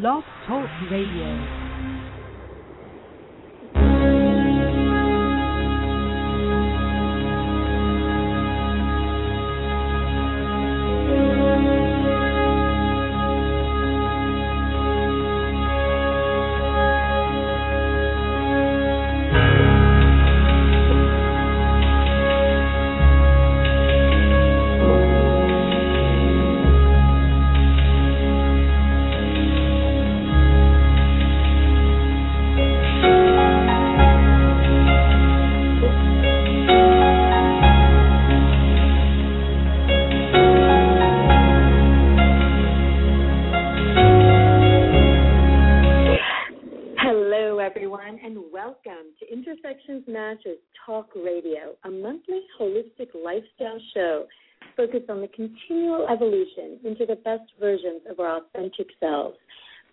Blog Talk Radio.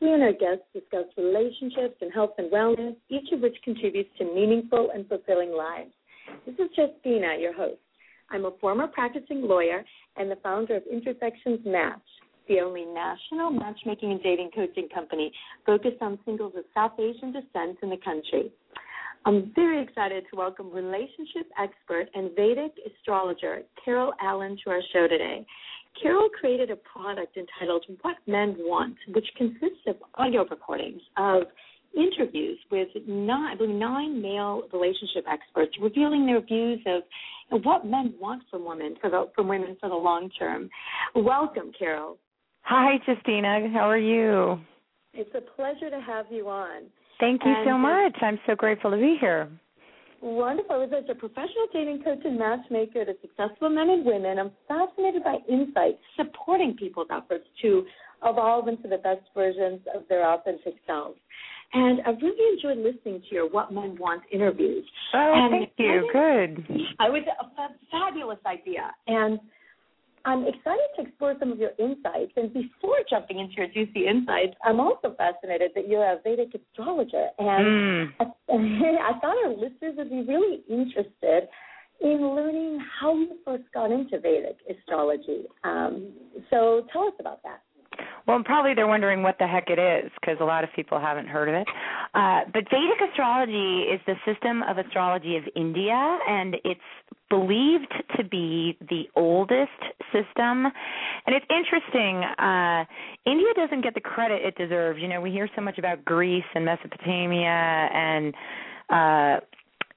We and our guests discuss relationships and health and wellness, each of which contributes to meaningful and fulfilling lives. This is Justina, your host. I'm a former practicing lawyer and the founder of Intersections Match, the only national matchmaking and dating coaching company focused on singles of South Asian descent in the country. I'm very excited to welcome relationship expert and Vedic astrologer Carol Allen to our show today. Carol created a product entitled What Men Want, which consists of audio recordings of interviews with nine, I believe nine male relationship experts revealing their views of what men want from women for the, from women for the long term. Welcome, Carol. Hi, Justina. How are you? It's a pleasure to have you on. Thank you And, so uh, much. I'm so grateful to be here. Wonderful. As a professional dating coach and matchmaker to successful men and women, I'm fascinated by insights supporting people's efforts to evolve into the best versions of their authentic selves. And I really enjoyed listening to your What Men Want interviews. Oh, And thank you. I think- Good. I was a fabulous idea. And I'm excited to explore some of your insights. And before jumping into your juicy insights, I'm also fascinated that you're a Vedic astrologer. And Mm. I, I thought our listeners would be really interested in learning how you first got into Vedic astrology. Um, so tell us about that. Well, probably they're wondering what the heck it is because a lot of people haven't heard of it. Uh, but Vedic astrology is the system of astrology of India, and it's believed to be the oldest system. And it's interesting. Uh, India doesn't get the credit it deserves. You know, we hear so much about Greece and Mesopotamia and uh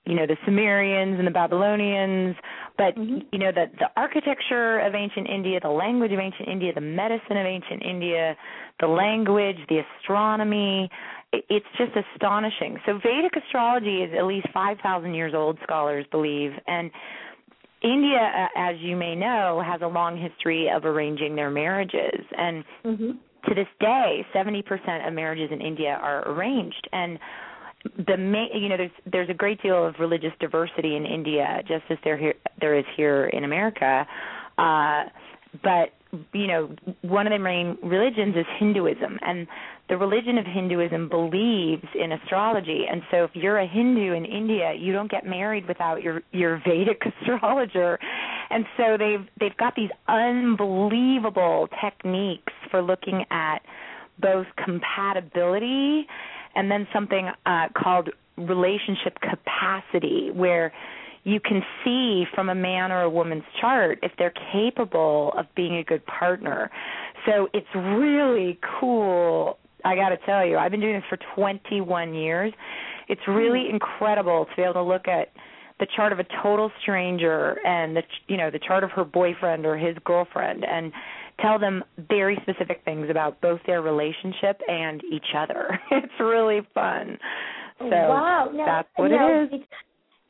you know the Sumerians and the Babylonians, but Mhm. you know the the architecture of ancient India, the language of ancient India, the medicine of ancient India, the language, the astronomy, it, it's just astonishing. So Vedic astrology is at least 5,000 years old, scholars believe, and India, as you may know, has a long history of arranging their marriages and Mm-hmm. to this day, 70% of marriages in India are arranged, and the ma- you know there's there's a great deal of religious diversity in India, just as there here there is here in America. Uh, but you know, one of the main religions is Hinduism, and the religion of Hinduism believes in astrology. And so, if you're a Hindu in India, you don't get married without your your Vedic astrologer. And so they've they've got these unbelievable techniques for looking at both compatibility and then something uh, called relationship capacity, where you can see from a man or a woman's chart if they're capable of being a good partner. So it's really cool. I got to tell you, I've been doing this for 21 years. It's really incredible to be able to look at the chart of a total stranger and the you know the chart of her boyfriend or his girlfriend and tell them very specific things about both their relationship and each other. It's really fun. So wow. Now, that's what now, it is.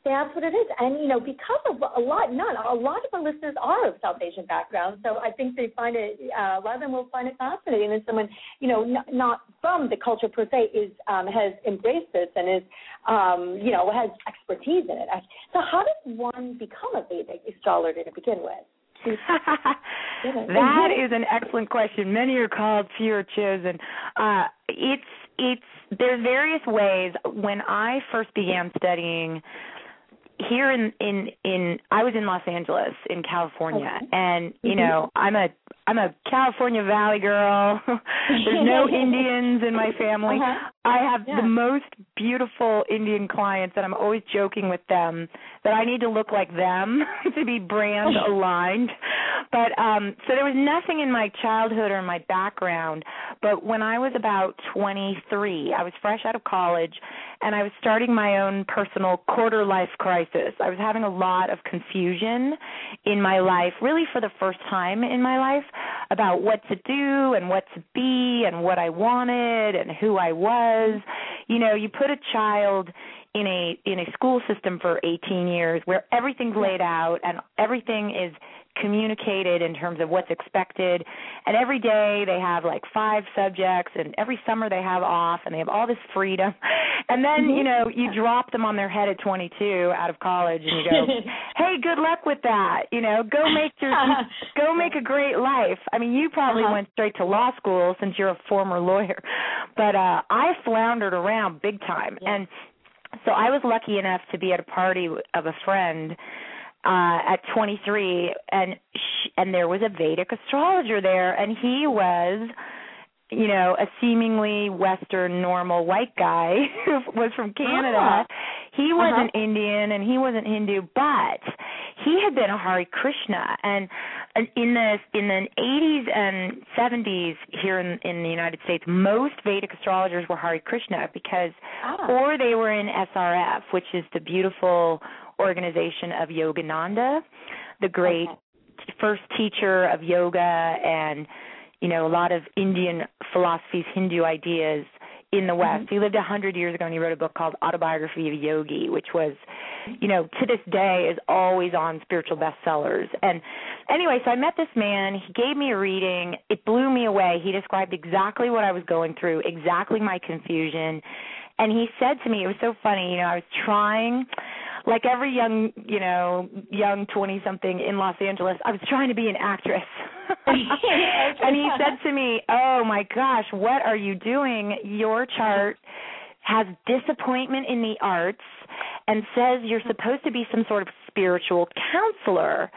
That's what it is. And, you know, because of a lot, not a lot of our listeners are of South Asian background, so I think they find it, uh, a lot of them will find it fascinating. And someone, you know, not, not from the culture per se, is um, has embraced this and is, um, you know, has expertise in it. So, how does one become a Vedic astrologer to begin with? that is an excellent question. Many are called, few are chosen. Uh, it's it's there's various ways. When I first began studying here in in in I was in Los Angeles in California Okay. and you Mhm. know I'm a I'm a California Valley girl. There's no Indians in my family. Uh-huh. I have Yeah. the most beautiful Indian clients and I'm always joking with them that I need to look like them to be brand aligned. But um so there was nothing in my childhood or in my background, but when I was about 23, I was fresh out of college and I was starting my own personal quarter life crisis. I was having a lot of confusion in my life, really for the first time in my life, about what to do and what to be and what I wanted and who I was. You know, you put a child in a in a school system for 18 years where everything's laid out and everything is communicated in terms of what's expected. And every day they have like five subjects and every summer they have off and they have all this freedom. And then you know you drop them on their head at 22 out of college and you go hey good luck with that. You know go make your go make a great life. I mean you probably Uh-huh. went straight to law school since you're a former lawyer. But uh i floundered around big time. Yeah. and so i was lucky enough to be at a party of a friend uh at 23 and sh- and there was a Vedic astrologer there and he was you know a seemingly western normal white guy who was from Canada Ah. he wasn't Indian and he wasn't Hindu but he had been a Hare Krishna and in the in the 80s and 70s here in in the United States most Vedic astrologers were Hare Krishna because Ah. or they were in SRF, which is the beautiful organization of Yogananda, the great Okay. first teacher of yoga and you know a lot of Indian philosophies, Hindu ideas in the West. Mm-hmm. He lived a hundred years ago and he wrote a book called Autobiography of a Yogi, which was, you know, to this day is always on spiritual bestsellers. And anyway, so I met this man. He gave me a reading. It blew me away. He described exactly what I was going through, exactly my confusion. And he said to me, it was so funny, you know, I was trying like every young, you know, young 20 something in Los Angeles, I was trying to be an actress. and he said to me, "Oh my gosh, what are you doing? Your chart has disappointment in the arts and says you're supposed to be some sort of spiritual counselor."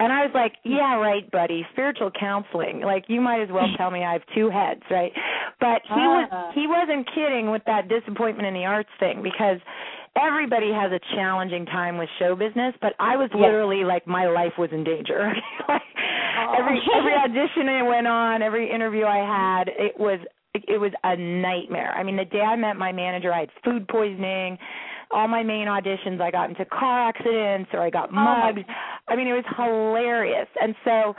And I was like, "Yeah, right, buddy. Spiritual counseling. Like you might as well tell me I have two heads, right?" But he Ah. was he wasn't kidding with that disappointment in the arts thing because everybody has a challenging time with show business, but I was literally like my life was in danger. like oh. every every audition I went on, every interview I had, it was it was a nightmare. I mean, the day I met my manager, I had food poisoning. All my main auditions, I got into car accidents or I got my mugged. I mean, it was hilarious. And so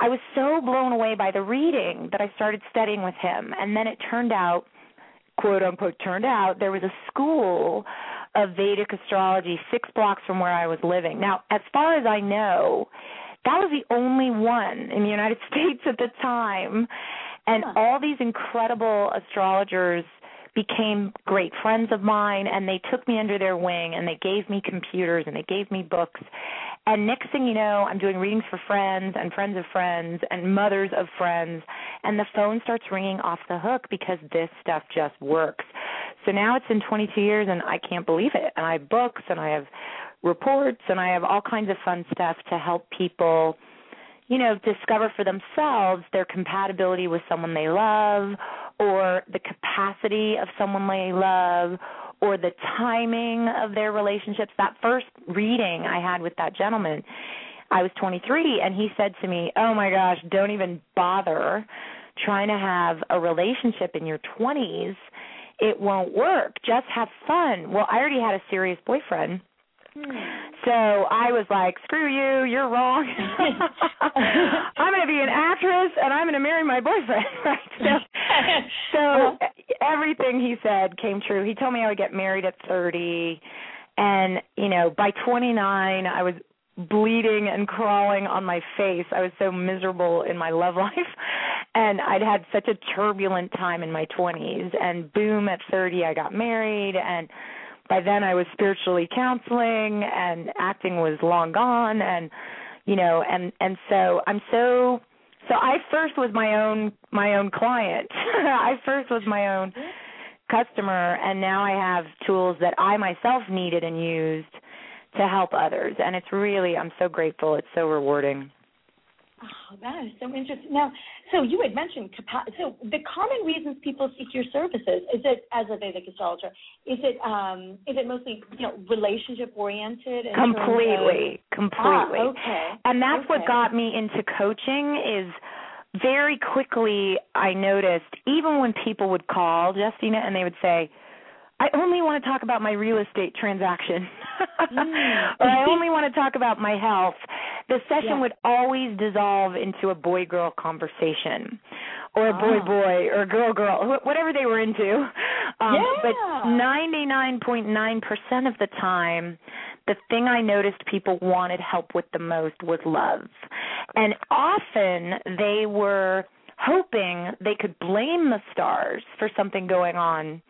I was so blown away by the reading that I started studying with him. And then it turned out, quote unquote, turned out there was a school of Vedic astrology six blocks from where I was living. Now, as far as I know, that was the only one in the United States at the time. And all these incredible astrologers became great friends of mine and they took me under their wing and they gave me computers and they gave me books and next thing you know i'm doing readings for friends and friends of friends and mothers of friends and the phone starts ringing off the hook because this stuff just works so now it's in 22 years and i can't believe it and i have books and i have reports and i have all kinds of fun stuff to help people you know, discover for themselves their compatibility with someone they love or the capacity of someone they love or the timing of their relationships. That first reading I had with that gentleman, I was 23 and he said to me, "Oh my gosh, don't even bother trying to have a relationship in your 20s. It won't work. Just have fun." Well, I already had a serious boyfriend. Hmm. So I was like, "Screw you! You're wrong. I'm going to be an actress, and I'm going to marry my boyfriend." right? So, so uh-huh. everything he said came true. He told me I would get married at 30, and you know, by 29, I was bleeding and crawling on my face. I was so miserable in my love life. And I'd had such a turbulent time in my 20s and boom at 30 I got married and by then I was spiritually counseling and acting was long gone and you know and and so I'm so so I first was my own my own client. I first was my own customer and now I have tools that I myself needed and used to help others. And it's really i'm so grateful. It's so rewarding Oh, that is so interesting. Now, so you had mentioned so the common reasons people seek your services is it as a Vedic astrologer? Is it um is it mostly you know relationship oriented? Completely, of, completely. Ah, okay. And that's okay. what got me into coaching is very quickly I noticed even when people would call Justina and they would say I only want to talk about my real estate transaction. mm. or I only want to talk about my health. The session yeah. would always dissolve into a boy girl conversation or a boy ah. boy or girl girl, whatever they were into. Um, yeah. But 99.9% of the time, the thing I noticed people wanted help with the most was love. And often they were hoping they could blame the stars for something going on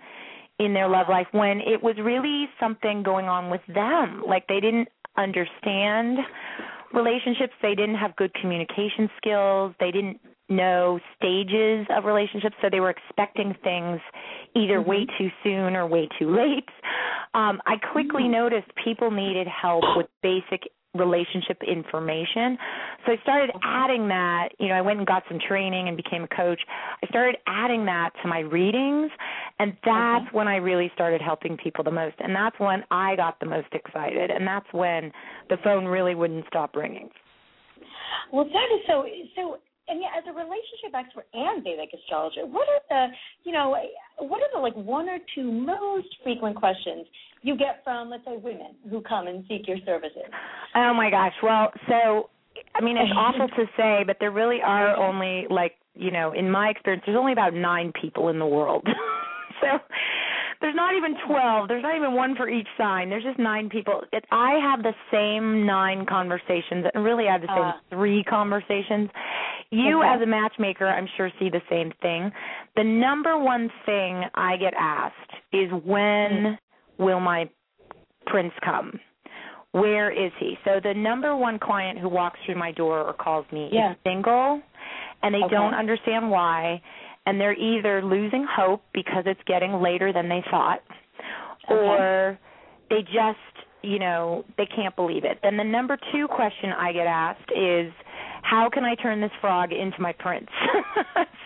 in their love life when it was really something going on with them. Like they didn't understand relationships, they didn't have good communication skills, they didn't know stages of relationships, so they were expecting things either mm-hmm. way too soon or way too late. Um, I quickly mm-hmm. noticed people needed help with basic relationship information. So I started adding that, you know, I went and got some training and became a coach. I started adding that to my readings and that's when I really started helping people the most and that's when I got the most excited and that's when the phone really wouldn't stop ringing. Well, that is so so and yeah, as a relationship expert and Vedic astrologer, what are the, you know, what are the like one or two most frequent questions you get from, let's say, women who come and seek your services? Oh my gosh. Well, so I mean, it's awful to say, but there really are only like, you know, in my experience, there's only about nine people in the world. so there's not even 12. There's not even one for each sign. There's just nine people. It, I have the same nine conversations, and really I have the same uh, three conversations. You, okay. as a matchmaker, I'm sure see the same thing. The number one thing I get asked is when will my prince come? Where is he? So the number one client who walks through my door or calls me yeah. is single, and they okay. don't understand why, and they're either losing hope because it's getting later than they thought, okay. or they just you know they can't believe it. Then the number two question I get asked is how can I turn this frog into my prince?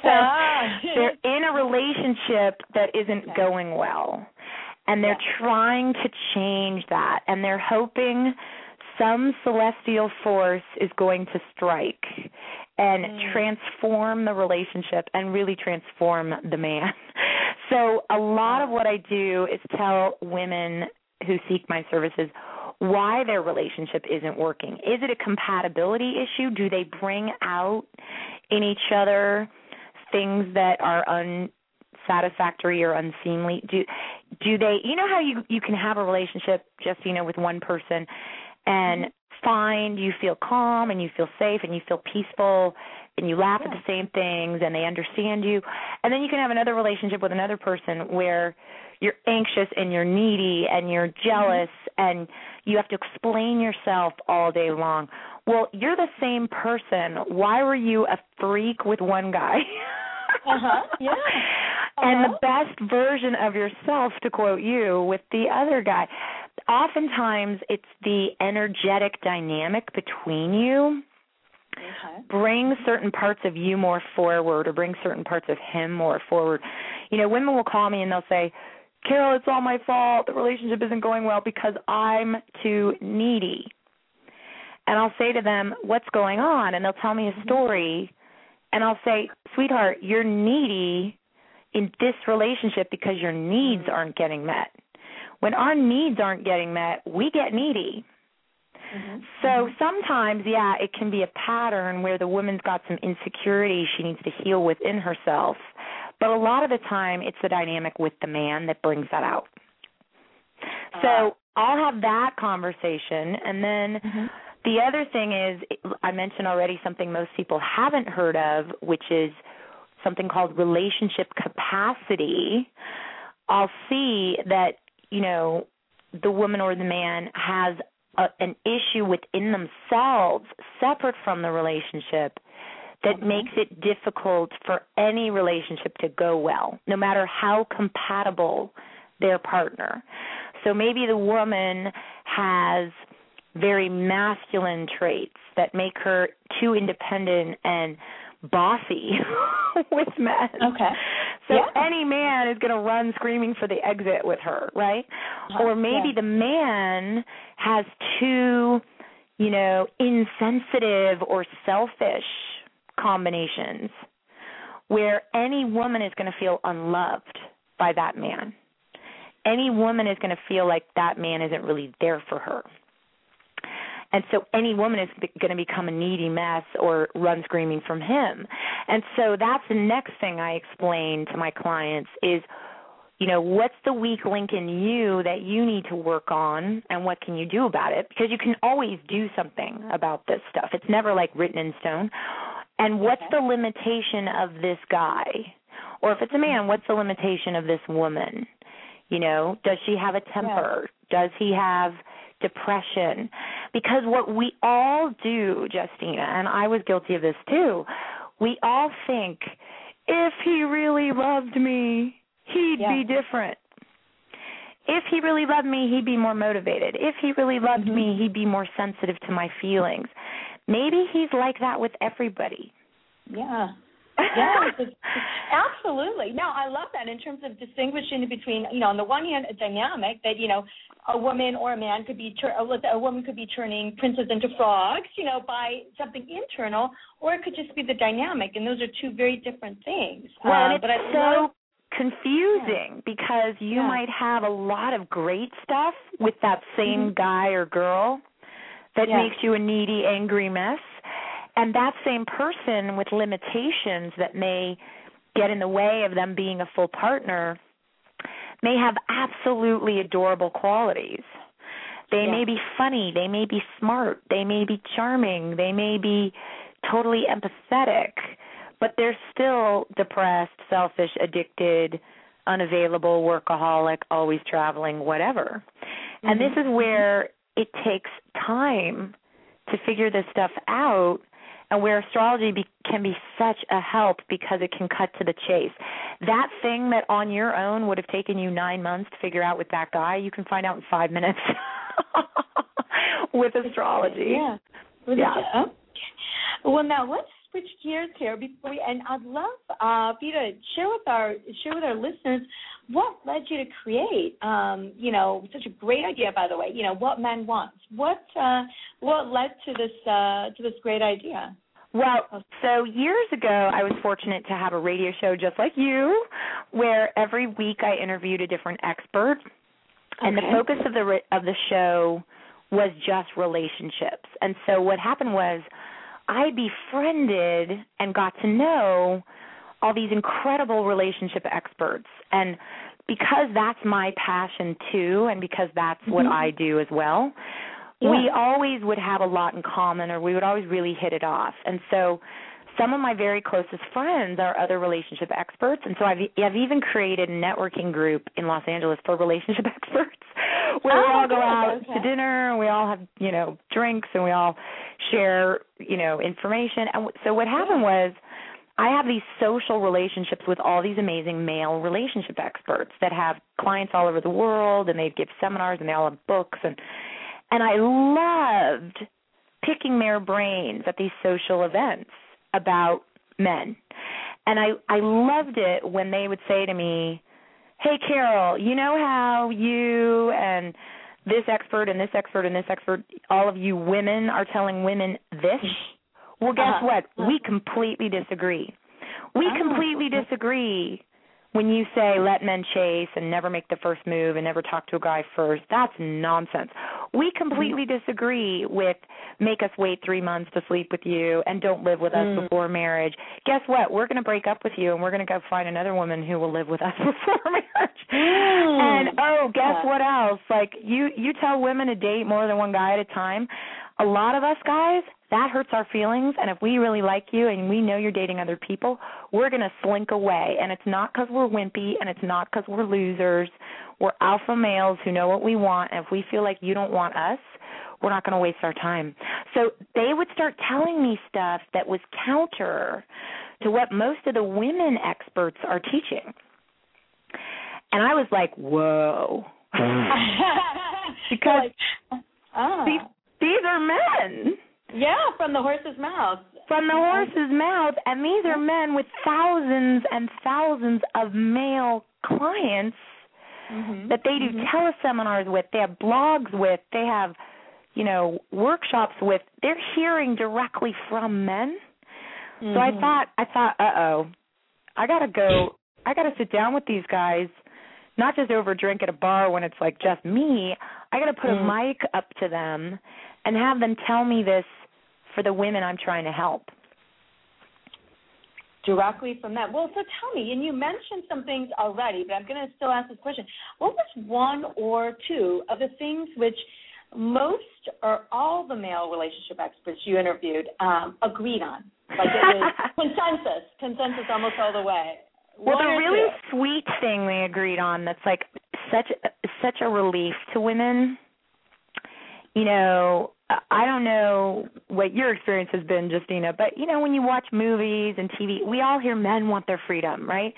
so ah. they're in a relationship that isn't okay. going well. And they're yeah. trying to change that. And they're hoping some celestial force is going to strike and mm. transform the relationship and really transform the man. So, a lot of what I do is tell women who seek my services why their relationship isn't working. Is it a compatibility issue? Do they bring out in each other things that are unsatisfactory or unseemly? Do do they you know how you you can have a relationship just you know with one person and find you feel calm and you feel safe and you feel peaceful and you laugh yeah. at the same things and they understand you and then you can have another relationship with another person where you're anxious and you're needy and you're jealous mm-hmm. and you have to explain yourself all day long. Well, you're the same person. Why were you a freak with one guy? uh-huh. Yeah. Uh-huh. And the best version of yourself to quote you with the other guy. Oftentimes it's the energetic dynamic between you Okay. bring certain parts of you more forward or bring certain parts of him more forward. You know, women will call me and they'll say, Carol, it's all my fault. The relationship isn't going well because I'm too needy. And I'll say to them, What's going on? And they'll tell me a mm-hmm. story. And I'll say, Sweetheart, you're needy in this relationship because your needs mm-hmm. aren't getting met. When our needs aren't getting met, we get needy. Mm-hmm. So sometimes, yeah, it can be a pattern where the woman's got some insecurity she needs to heal within herself. But a lot of the time, it's the dynamic with the man that brings that out. Uh, so I'll have that conversation, and then mm-hmm. the other thing is, I mentioned already something most people haven't heard of, which is something called relationship capacity. I'll see that you know the woman or the man has a, an issue within themselves separate from the relationship that okay. makes it difficult for any relationship to go well, no matter how compatible their partner. So maybe the woman has very masculine traits that make her too independent and bossy with men. Okay. So Yeah. any man is going to run screaming for the exit with her, right? Uh-huh. Or maybe Yeah. the man has two, you know, insensitive or selfish combinations where any woman is going to feel unloved by that man. Any woman is going to feel like that man isn't really there for her. And so any woman is going to become a needy mess or run screaming from him. And so that's the next thing I explain to my clients is you know, what's the weak link in you that you need to work on and what can you do about it? Because you can always do something about this stuff. It's never like written in stone. And what's Okay. the limitation of this guy? Or if it's a man, what's the limitation of this woman? You know, does she have a temper? Does he have depression? Because what we all do, Justina, and I was guilty of this too, we all think if he really loved me, he'd Yeah. be different. If he really loved me, he'd be more motivated. If he really loved Mhm. me, he'd be more sensitive to my feelings. Maybe he's like that with everybody. Yeah. Yeah, absolutely. No, I love that in terms of distinguishing between, you know, on the one hand, a dynamic that, you know, a woman or a man could be, tur- a a woman could be turning princes into frogs, you know, by something internal, or it could just be the dynamic, and those are two very different things. Well, Uh, and it's but I so love, confusing because you Yeah. might have a lot of great stuff with that same Mhm. guy or girl that Yeah. makes you a needy, angry mess. And that same person with limitations that may get in the way of them being a full partner may have absolutely adorable qualities. They Yeah. may be funny, they may be smart, they may be charming, they may be totally empathetic, but they're still depressed, selfish, addicted, unavailable, workaholic, always traveling, whatever. And this Mhm. is where it takes time to figure this stuff out and where astrology be, can be such a help because it can cut to the chase. That thing that on your own would have taken you 9 months to figure out with that guy, you can find out in 5 minutes with astrology. Yeah. Yeah. Well, now let's switch gears here before we, and I'd love uh, for you to share with our share with our listeners what led you to create, um, you know, such a great idea. By the way, you know, what men want. What uh, what led to this uh, to this great idea? Well, so years ago, I was fortunate to have a radio show just like you, where every week I interviewed a different expert, and the focus of the of the show was just relationships. And so what happened was, I befriended and got to know all these incredible relationship experts, and because that's my passion too, and because that's what Mhm. I do as well, Yeah. we always would have a lot in common or we would always really hit it off and so some of my very closest friends are other relationship experts and so i've i've even created a networking group in los angeles for relationship experts where we Oh, all go good. out Okay. to dinner and we all have you know drinks and we all share you know information and so what happened was I have these social relationships with all these amazing male relationship experts that have clients all over the world and they give seminars and they all have books and and I loved picking their brains at these social events about men. And I I loved it when they would say to me, "Hey Carol, you know how you and this expert and this expert and this expert all of you women are telling women this?" Well, guess Uh-huh. what? We completely disagree. We Oh. completely disagree when you say let men chase and never make the first move and never talk to a guy first. That's nonsense. We completely disagree with make us wait 3 months to sleep with you and don't live with us Mm. before marriage. Guess what? We're going to break up with you and we're going to go find another woman who will live with us before marriage. Mm. And oh, guess Yeah. what else? Like you you tell women to date more than one guy at a time. A lot of us guys, that hurts our feelings and if we really like you and we know you're dating other people, we're going to slink away and it's not cuz we're wimpy and it's not cuz we're losers. We're alpha males who know what we want and if we feel like you don't want us, we're not going to waste our time. So they would start telling me stuff that was counter to what most of the women experts are teaching. And I was like, whoa. Because- Like, ah. See, these are men. Yeah, from the horse's mouth. From the horse's mouth, and these are men with thousands and thousands of male clients Mm-hmm. that they do Mhm. teleseminars with, they have blogs with, they have, you know, workshops with. They're hearing directly from men. So I Mhm. thought, I thought, uh oh, I gotta go. I gotta sit down with these guys, not just over drink at a bar when it's like just me. I gotta put a mic up to them and have them tell me this for the women I'm trying to help. directly from that. Well, so tell me, and you mentioned some things already, but I'm going to still ask this question. What was one or two of the things which most or all the male relationship experts you interviewed um, agreed on? Like it was consensus, consensus almost all the way. Well, One the really two? sweet thing they agreed on that's like such such a relief to women. You know, I don't know what your experience has been, Justina, but you know, when you watch movies and TV, we all hear men want their freedom, right?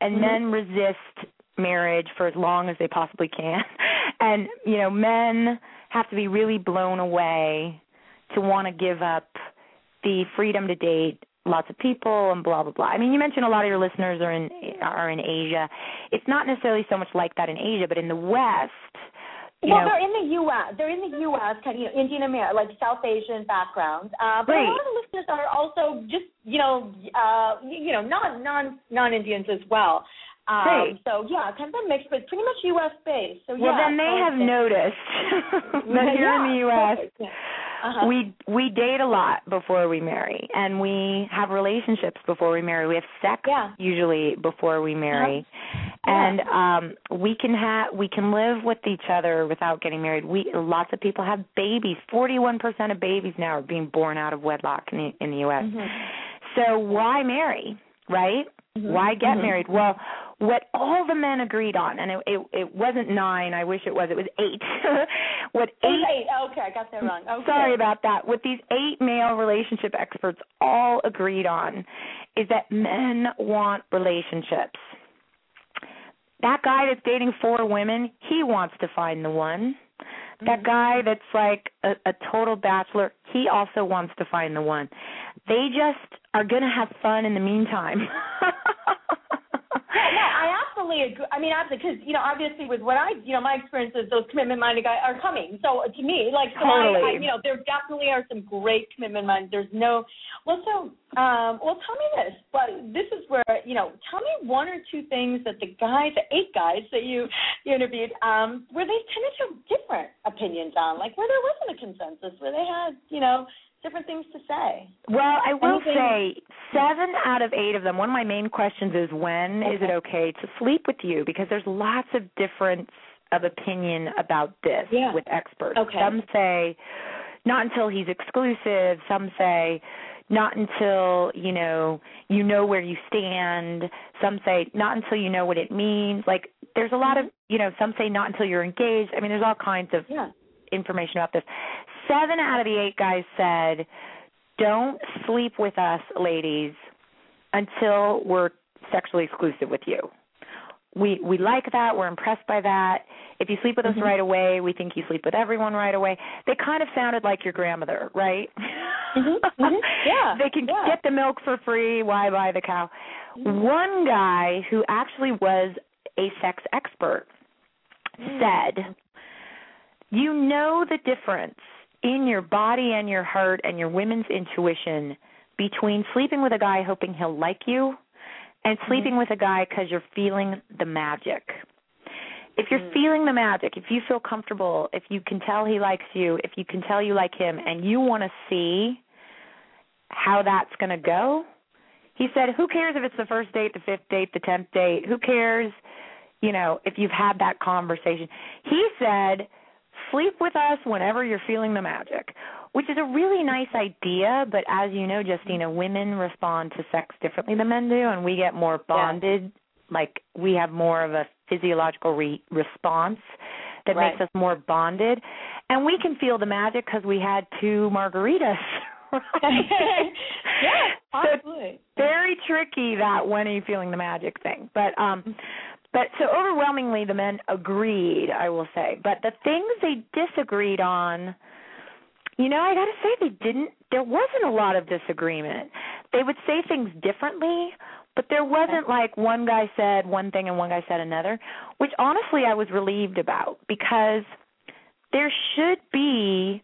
And Mhm. men resist marriage for as long as they possibly can. And you know, men have to be really blown away to want to give up the freedom to date lots of people and blah blah blah. I mean, you mentioned a lot of your listeners are in are in Asia. It's not necessarily so much like that in Asia, but in the West, well, know, they're in the U.S. They're in the U.S. kind of you know, Indian American, like South Asian backgrounds. Uh, but Right. a lot of the listeners are also just you know, uh, you know, non non non Indians as well. Um, Right. So yeah, kind of a mix, but pretty much U.S. based. So well yeah. then they so have noticed that here yeah, in the U.S. yeah. Uh-huh. we we date a lot before we marry, and we have relationships before we marry. We have sex Yeah. usually before we marry, Yeah. and um we can have we can live with each other without getting married. We lots of people have babies. Forty one percent of babies now are being born out of wedlock in the in the U.S. Mhm. So why marry, right? Mhm. Why get Mhm. married? Well, what all the men agreed on, and it it, it wasn't nine. I wish it was. It was eight. what eight eight. Okay, I got that wrong. Okay. Sorry about that. What these eight male relationship experts all agreed on is that men want relationships. That guy that's dating four women, he wants to find the one. That Mhm. guy that's like a, a total bachelor, he also wants to find the one. They just are going to have fun in the meantime. Yeah, no, I agree. I mean, because you know, obviously, with what I, you know, my experiences, those commitment-minded guys are coming. So to me, like, so I, I, you know, there definitely are some great commitment-minded. There's no, well, so, um, well, tell me this. But this is where, you know, tell me one or two things that the guys, the eight guys that you, you interviewed, um, where they tended to have different opinions on, like where there wasn't a consensus, where they had, you know, different things to say. Well, I will Anything- say seven out of eight of them. One of my main questions is when is it okay to sleep with you? Because there's lots of difference of opinion about this Yeah. with experts. Okay. Some say not until he's exclusive. Some say not until you know you know where you stand. Some say not until you know what it means. Like there's a lot of mm-hmm. you know. Some say not until you're engaged. I mean, there's all kinds of Yeah. Information about this. Seven out of the eight guys said, "Don't sleep with us, ladies, until we're sexually exclusive with you. We we like that. We're impressed by that. If you sleep with Mhm. us right away, we think you sleep with everyone right away." They kind of sounded like your grandmother, right? Mhm, mhm. Yeah, they can yeah. get the milk for free. Why buy the cow? Mhm. One guy who actually was a sex expert Mm. said, You know the difference in your body and your heart and your women's intuition between sleeping with a guy hoping he'll like you and sleeping with a guy because you're feeling the magic. If you're Mm. feeling the magic, if you feel comfortable, if you can tell he likes you, if you can tell you like him, and you want to see how that's going to go, he said, Who cares if it's the first date, the fifth date, the tenth date? Who cares, you know, if you've had that conversation? He said, Sleep with us whenever you're feeling the magic, which is a really nice idea. But as you know, Justina, women respond to sex differently than men do, and we get more bonded. Like we have more of a physiological re- response that Right. makes us more bonded, and we can feel the magic because we had two margaritas. right? yeah, So absolutely. very tricky that when are you feeling the magic thing. But um but so overwhelmingly the men agreed, I will say. But the things they disagreed on you know, I got to say they didn't there wasn't a lot of disagreement. They would say things differently, but there wasn't like one guy said one thing and one guy said another, which honestly I was relieved about because there should be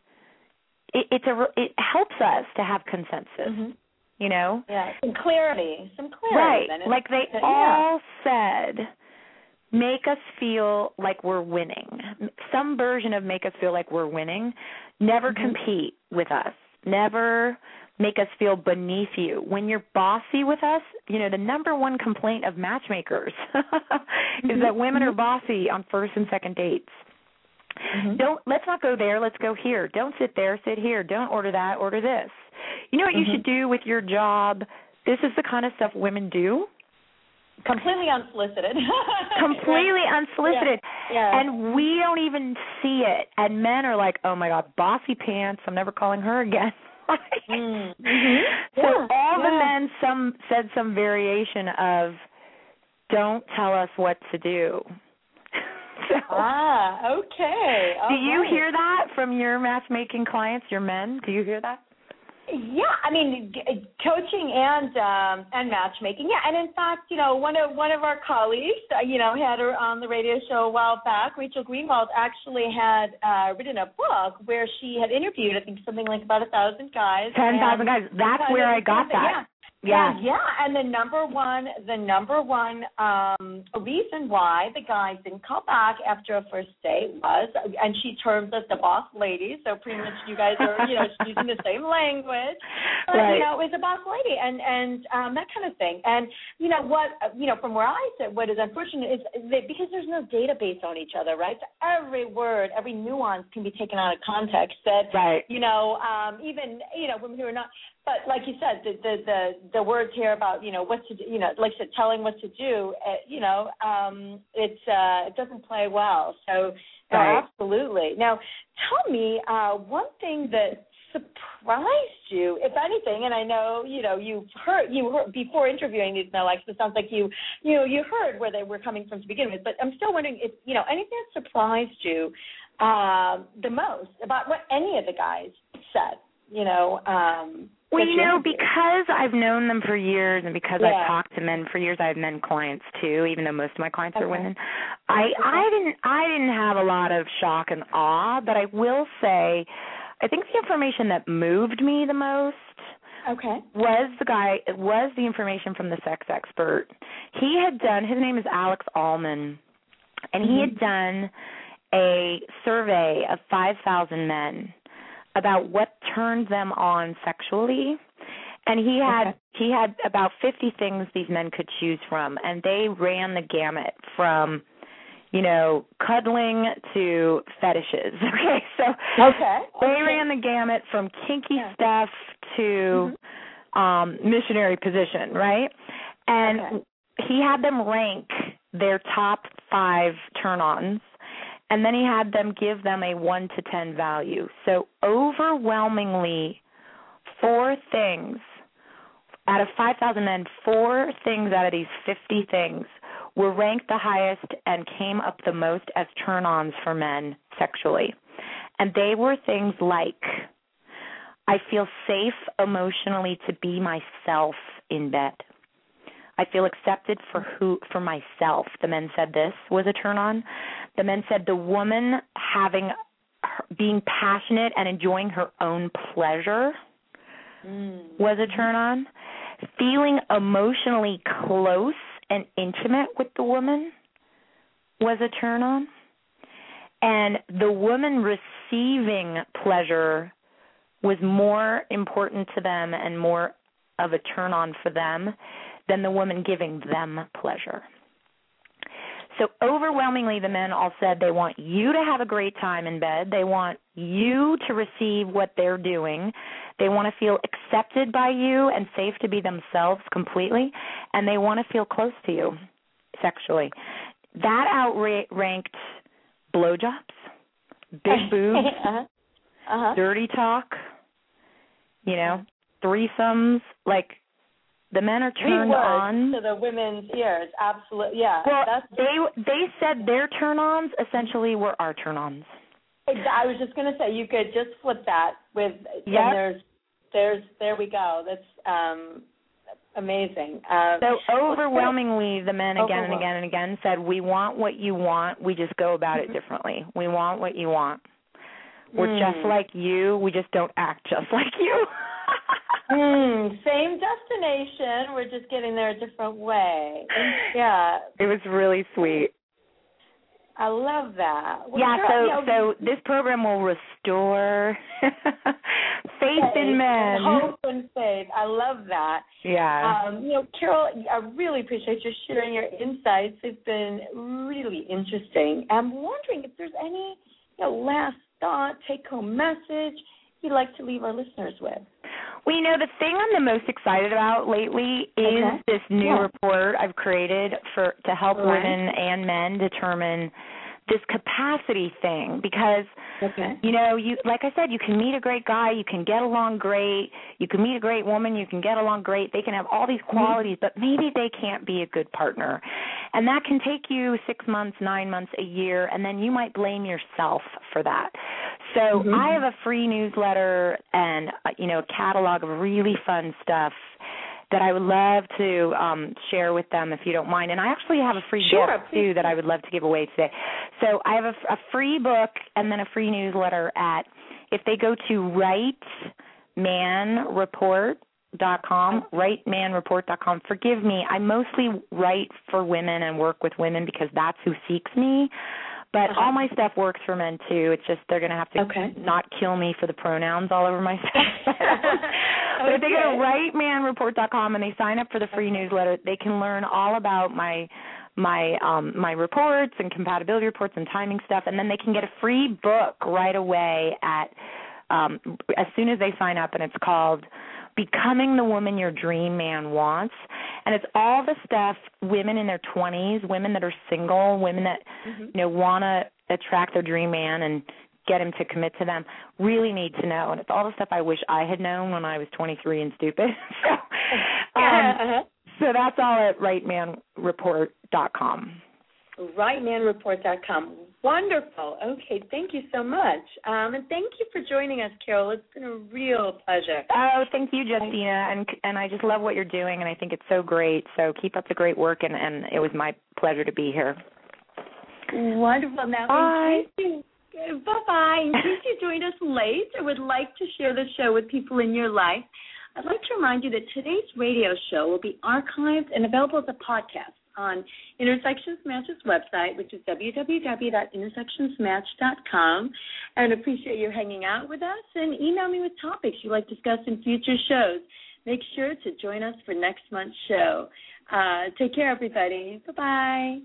it, it's a it helps us to have consensus. Mm-hmm. You know? Yeah, some clarity, some clarity. Right. Like they yeah. all said make us feel like we're winning. Some version of make us feel like we're winning. Never Mm-hmm. compete with us. Never make us feel beneath you. When you're bossy with us, you know, the number one complaint of matchmakers is that women are bossy on first and second dates. Mhm. Don't let's not go there, let's go here. Don't sit there, sit here. Don't order that, order this. You know what you Mhm. should do with your job? This is the kind of stuff women do. Completely unsolicited. completely unsolicited. Yeah. And we don't even see it. And men are like, "Oh my god, bossy pants. I'm never calling her again." Mm. Mhm. So Yeah, all the men some said some variation of don't tell us what to do. so, Ah, okay. do All you hear that from your matchmaking clients, your men? Do you hear that? Yeah, I mean, g- coaching and um, and matchmaking. Yeah, and in fact, you know, one of one of our colleagues, uh, you know, had her on the radio show a while back. Rachel Greenwald actually had uh, written a book where she had interviewed, I think, something like about a thousand guys. Ten thousand guys. That's where I got that. Yeah. Yeah, yeah, and the number one, the number one um reason why the guys didn't call back after a first date was, and she terms us the boss lady, so pretty much you guys are, you know, using the same language, but Right. you know, is a boss lady, and and um that kind of thing, and you know what, you know, from where I sit, what is unfortunate is that because there's no database on each other, right? So every word, every nuance can be taken out of context. That Right. you know, um, even you know, women who are not. But like you said, the the the, the words here about you know what to do, you know, like I said, telling what to do, uh, you know, um, it's uh, it doesn't play well. So Right. absolutely. Now, tell me uh, one thing that surprised you, if anything, and I know you know you've heard you heard before interviewing these so it sounds like you you know you heard where they were coming from to begin with. But I'm still wondering if you know anything that surprised you uh, the most about what any of the guys said. You know. Um, Well, you know, because I've known them for years and because Yeah. I've talked to men for years, I have men clients too, even though most of my clients are women. I I didn't I didn't have a lot of shock and awe, but I will say I think the information that moved me the most Okay. was the guy was the information from the sex expert. He had done his name is Alex Allman and he had done a survey of 5,000 men about what turned them on sexually and he had Okay. he had about 50 things these men could choose from and they ran the gamut from you know cuddling to fetishes okay so Okay. they okay. ran the gamut from kinky Yeah. stuff to um missionary position, right? And Okay. he had them rank their top 5 turn-ons and then he had them give them a 1 to 10 value. So overwhelmingly four things out of 5,000 men, four things out of these 50 things were ranked the highest and came up the most as turn ons for men sexually. And they were things like I feel safe emotionally to be myself in bed. I feel accepted for who for myself. The men said this was a turn on. The men said the woman having her, being passionate and enjoying her own pleasure Mm. was a turn on. Feeling emotionally close and intimate with the woman was a turn on. And the woman receiving pleasure was more important to them and more of a turn on for them than the woman giving them pleasure. So overwhelmingly, the men all said they want you to have a great time in bed. They want you to receive what they're doing. They want to feel accepted by you and safe to be themselves completely. And they want to feel close to you sexually. That outranked blowjobs, big boobs, uh-huh. Uh-huh. dirty talk, you know, threesomes. Like the men are turned on. to the women's ears. Absolutely. Yeah. Well, That's they they said their turn-ons essentially were our turn-ons. I was just going to say you could just flip that with Yeah. there's there's there we go. That's um amazing. Um, So overwhelmingly, the men again and again and again said, "We want what you want. We just go about it differently. We want what you want. We're Mm. just like you. We just don't act just like you." Mm, same destination. We're just getting there a different way. Yeah, It was really sweet. I love that. Well, yeah, girl, so you know, so this program will restore faith in men. Hope and faith. I love that. Yeah. Um, you know, Carol, I really appreciate you sharing your insights. It's been really interesting. I'm wondering if there's any you know, last thought, take home message you'd like to leave our listeners with. Well, you know, the thing I'm the most excited about lately is Okay. this new Yeah. report I've created for to help right. women and men determine this capacity thing because Okay. you know, you like I said, you can meet a great guy, you can get along great, you can meet a great woman, you can get along great. They can have all these qualities, but maybe they can't be a good partner. And that can take you 6 months, 9 months, a year, and then you might blame yourself for that. So, Mhm. I have a free newsletter and uh, you know, a catalog of really fun stuff that I would love to um share with them if you don't mind. And I actually have a free Sure, gift please too that I would love to give away today. So I have a, a free book and then a free newsletter at if they go to rightmanreport.com, rightmanreport.com. Forgive me, I mostly write for women and work with women because that's who seeks me. But Uh-huh. all my stuff works for men too. It's just they're going to have to Okay. not kill me for the pronouns all over my stuff. but if they go to rightmanreport.com and they sign up for the free newsletter, they can learn all about my my um my reports and compatibility reports and timing stuff and then they can get a free book right away at um as soon as they sign up and it's called Becoming the Woman Your Dream Man Wants. And it's all the stuff women in their 20s, women that are single, women that Mm-hmm. you know want to attract their dream man and get him to commit to them really need to know and it's all the stuff I wish I had known when I was 23 and stupid. so um uh-huh. so that's all at rightmanreport.com. rightmanreport.com. Wonderful. Okay, thank you so much. Um, and thank you for joining us, Carol. It's been a real pleasure. Oh, thank you, Justina, and and I just love what you're doing, and I think it's so great. So keep up the great work, and and it was my pleasure to be here. Wonderful. Now, Bye. you, bye-bye. In case you joined us late or would like to share the show with people in your life, I'd like to remind you that today's radio show will be archived and available as a podcast on Intersections Match's website, which is www.intersectionsmatch.com. And appreciate you hanging out with us and email me with topics you'd like discussed in future shows. Make sure to join us for next month's show. Uh, take care, everybody. Bye-bye.